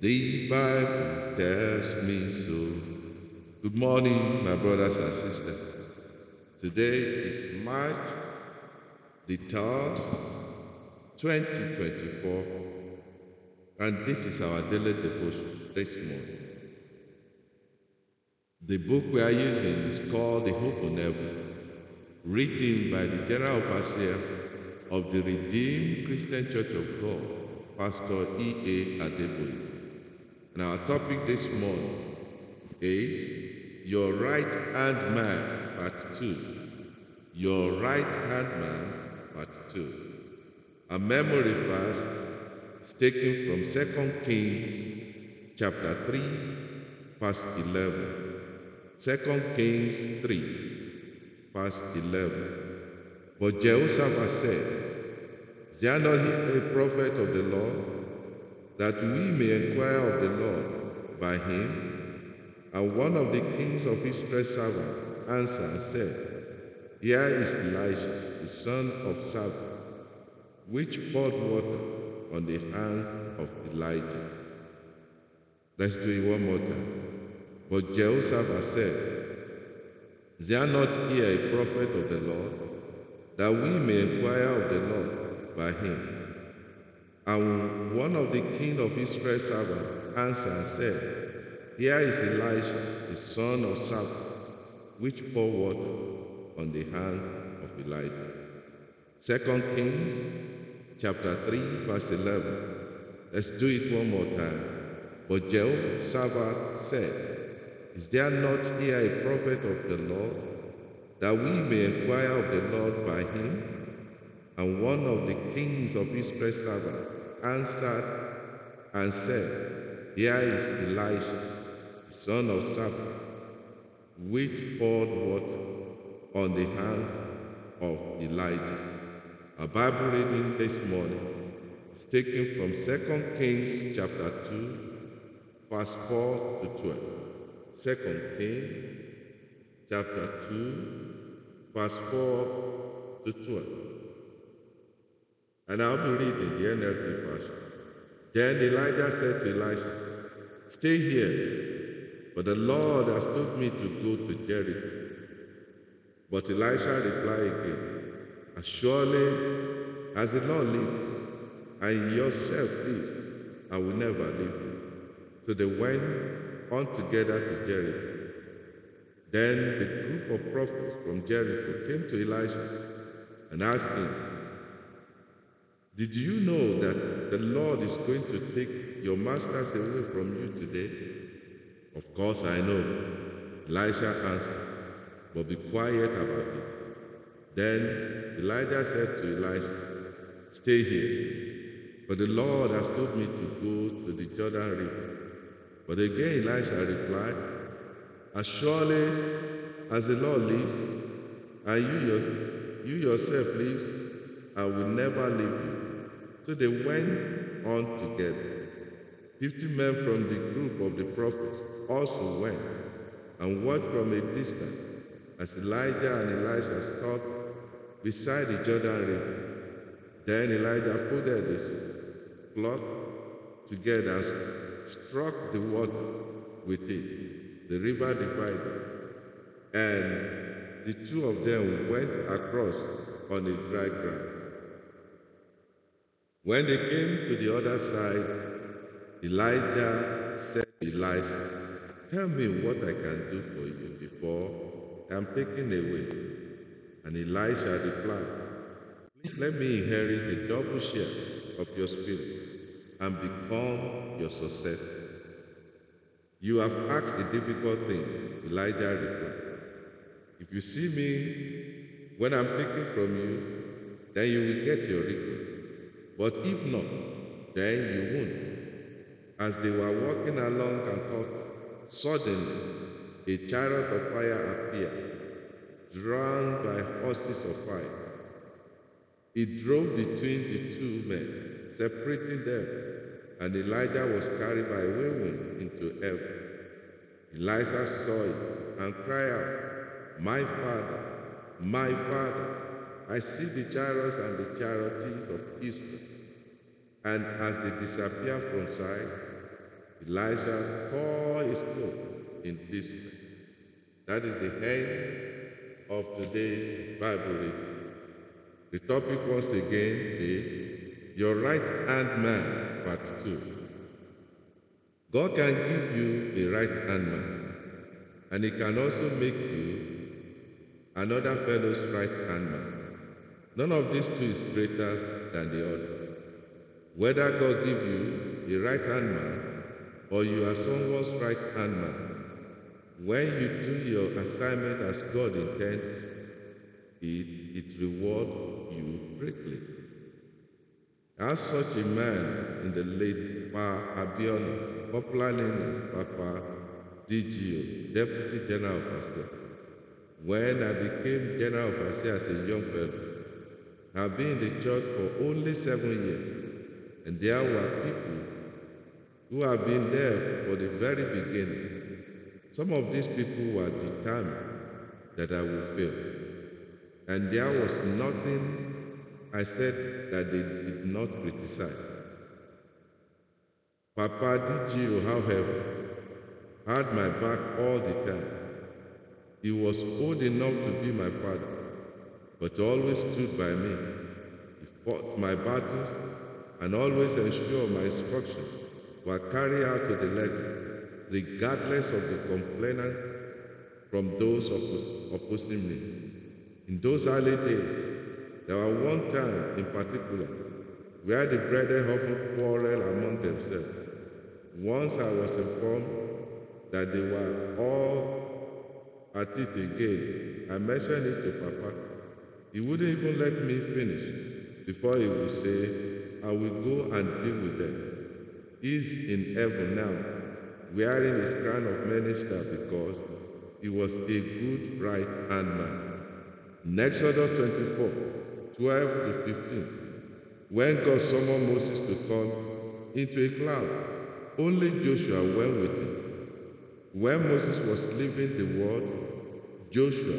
The Bible tells me so. Good morning, my brothers and sisters. Today is March the 3rd, 2024, and this is our daily devotion this morning. The book we are using is called The Open Heaven, written by the General Overseer of the Redeemed Christian Church of God, Pastor E.A. Adeboye. And our topic this morning is Your Right Hand Man, Part 2. Your Right Hand Man, Part 2. A memory verse taken from 2 Kings chapter 3, verse 11. 2 Kings 3, verse 11. But Jehoshaphat said, Is there not a prophet of the Lord, that we may inquire of the Lord by him? And one of the kings of Israel's servants answered and said, Here is Elisha, the son of Shaphat, which poured water on the hands of Elijah. Let's do it one more time. But Jehoshaphat said, Is there not here a prophet of the Lord, that we may inquire of the Lord by him? And one of the king of Israel's servants answered and said, Here is Elisha, the son of Shaphat, which poured water on the hands of Elijah. Second Kings chapter 3, verse 11. Let's do it one more time. But Jehoshaphat said, Is there not here a prophet of the Lord, that we may inquire of the Lord by him? And one of the kings of Israel's servants answered and said, Here is Elisha, the son of Shaphat, which poured water on the hands of Elijah. A Bible reading this morning is taken from 2 Kings chapter 2, verse 4 to 12. 2 Kings chapter 2, verse 4 to 12. And I'll be reading the NLT version. Then Elijah said to Elisha, Stay here, for the Lord has told me to go to Jericho. But Elisha replied again, As surely as the Lord lives, and yourself live, I will never leave you. So they went on together to Jericho. Then the group of prophets from Jericho came to Elisha and asked him, Did you know that the Lord is going to take your masters away from you today? Of course I know, Elisha answered, but be quiet about it. Then Elijah said to Elisha, Stay here, for the Lord has told me to go to the Jordan River. But again Elisha replied, As surely as the Lord lives, and you, you yourself live, I will never leave you. So they went on together. Fifty men from the group of the prophets also went and watched from a distance as Elijah and Elisha stood beside the Jordan River. Then Elijah folded his cloth together and struck the water with it. The river divided, and the two of them went across on the dry ground. When they came to the other side, Elijah said to Elisha, Tell me what I can do for you before I am taken away. And Elisha replied, Please let me inherit a double share of your spirit and become your successor. You have asked a difficult thing, Elijah replied. If you see me when I'm taken from you, then you will get your request. But if not, then you won't. As they were walking along and talking, suddenly a chariot of fire appeared, drawn by horses of fire. It drove between the two men, separating them, and Elijah was carried by a whirlwind into heaven. Elisha saw it and cried out, My father, my father, I see the chariots and the charioteers of Israel. And as they disappear from sight, Elijah tore his cloak in pieces. That is the end of today's Bible reading. The topic once again is Your Right Hand Man, Part 2. God can give you a right hand man, and He can also make you another fellow's right hand man. None of these two is greater than the other. Whether God give you a right hand man or you are someone's right hand man, when you do your assignment as God intends it, it reward you greatly. As such a man in the late Pa Abiona, popularly known as Papa DGO, Deputy General Overseer. When I became General Overseer as a young fellow, I've been in the church for only seven years, and there were people who have been there for the very beginning. Some of these people were determined that I would fail. And there was nothing I said that they did not criticize. Papa DGO, however, had my back all the time. He was old enough to be my father, but always stood by me. He fought my battles and always ensured my instructions were carried out to the letter, regardless of the complainants from those oppos- opposing me. In those early days, there was one time in particular where the brethren often quarreled among themselves. Once I was informed that they were all at it again, I mentioned it to Papa. He wouldn't even let me finish before he would say, I will go and deal with them. He's in heaven now, wearing his crown of many stars because he was a good right hand man. In Exodus 24, 12 to 15, when God summoned Moses to come into a cloud, only Joshua went with him. When Moses was leaving the world, Joshua,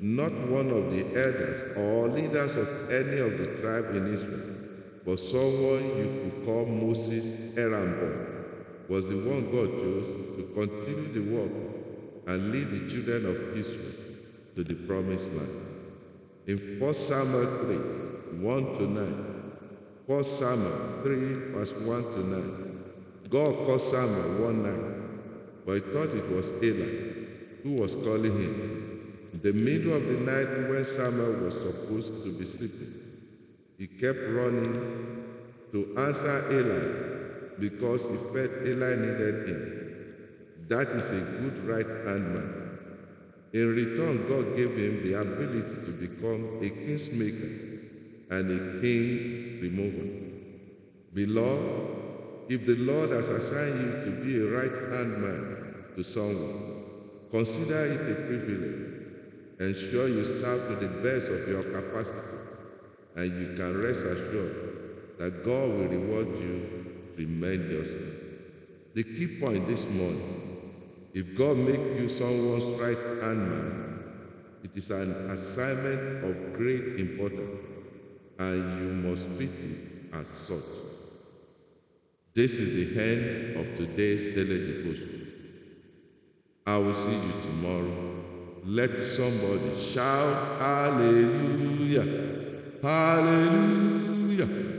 not one of the elders or leaders of any of the tribe in Israel, but someone you could call Moses Aaron was the one God chose to continue the work and lead the children of Israel to the promised land. In 1 Samuel 3, 1 to 9, 1 Samuel 3, verse 1 to 9, God called Samuel one night, but he thought it was Eli who was calling him. The middle of the night when Samuel was supposed to be sleeping, he kept running to answer Eli because he felt Eli needed him. That is a good right hand man. In return, God gave him the ability to become a king's maker and a king's remover. Beloved, if the Lord has assigned you to be a right hand man to someone, consider it a privilege. Ensure you serve to the best of your capacity, and you can rest assured that God will reward you tremendously. The key point this morning if God make you someone's right hand man, it is an assignment of great importance, and you must treat it as such. This is the end of today's daily devotion. I will see you tomorrow. Let somebody shout hallelujah, hallelujah.